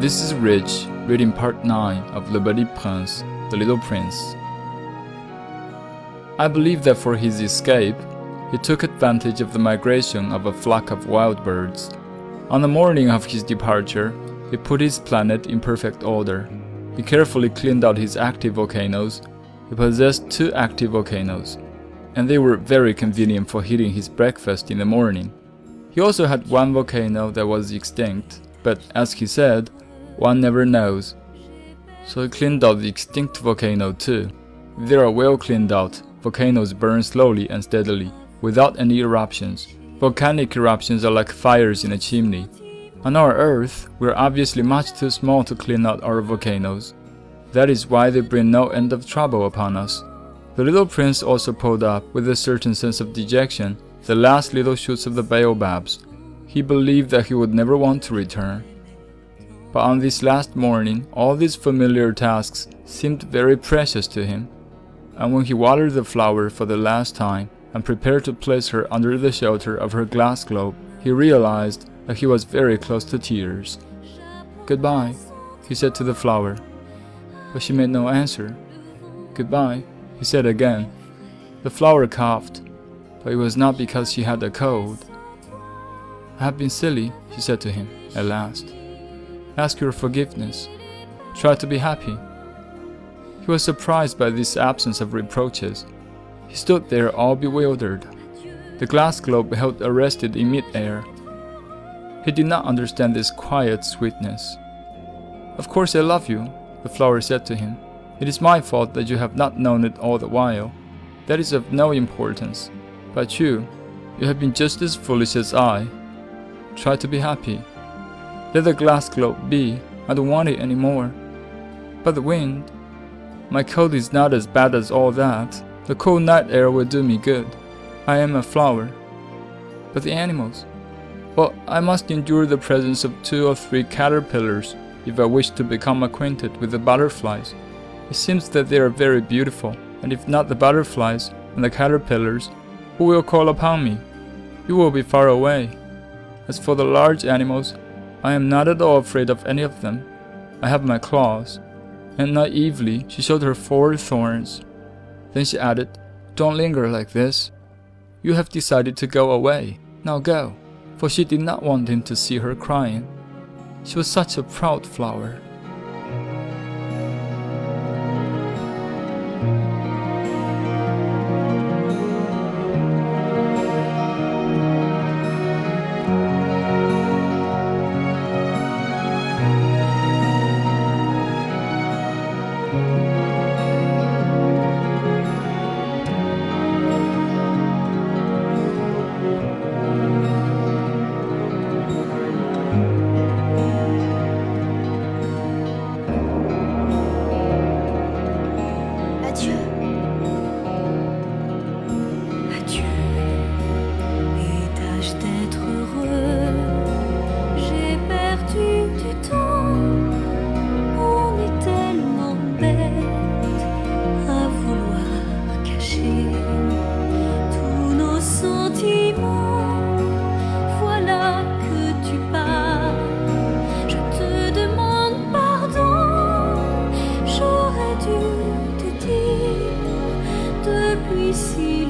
This is Rich reading part 9 of Le Petit Prince, The Little Prince. I believe that for his escape, he took advantage of the migration of a flock of wild birds. On the morning of his departure, he put his planet in perfect order. He carefully cleaned out his active volcanoes. He possessed two active volcanoes, and they were very convenient for heating his breakfast in the morning. He also had one volcano that was extinct, but as he said, one never knows. So he cleaned out the extinct volcano too. They are well cleaned out, volcanoes burn slowly and steadily, without any eruptions. Volcanic eruptions are like fires in a chimney. On our Earth, we are obviously much too small to clean out our volcanoes. That is why they bring no end of trouble upon us. The little prince also pulled up, with a certain sense of dejection, the last little shoots of the baobabs. He believed that he would never want to return. But on this last morning, all these familiar tasks seemed very precious to him. And when he watered the flower for the last time and prepared to place her under the shelter of her glass globe, he realized that he was very close to tears. Goodbye, he said to the flower. But she made no answer. Goodbye, he said again. The flower coughed, but it was not because she had a cold. I have been silly, she said to him at last ask your forgiveness. Try to be happy. He was surprised by this absence of reproaches. He stood there all bewildered, the glass globe held arrested in mid-air. He did not understand this quiet sweetness. Of course I love you, the flower said to him. It is my fault that you have not known it all the while. That is of no importance. But you, you have been just as foolish as I. Try to be happy. Let the glass globe be. I don't want it anymore. But the wind. My cold is not as bad as all that. The cold night air will do me good. I am a flower. But the animals. Well, I must endure the presence of two or three caterpillars if I wish to become acquainted with the butterflies. It seems that they are very beautiful, and if not the butterflies and the caterpillars, who will call upon me? You will be far away. As for the large animals, I am not at all afraid of any of them. I have my claws. And naively, she showed her four thorns. Then she added, Don't linger like this. You have decided to go away. Now go. For she did not want him to see her crying. She was such a proud flower. tout petit depuis si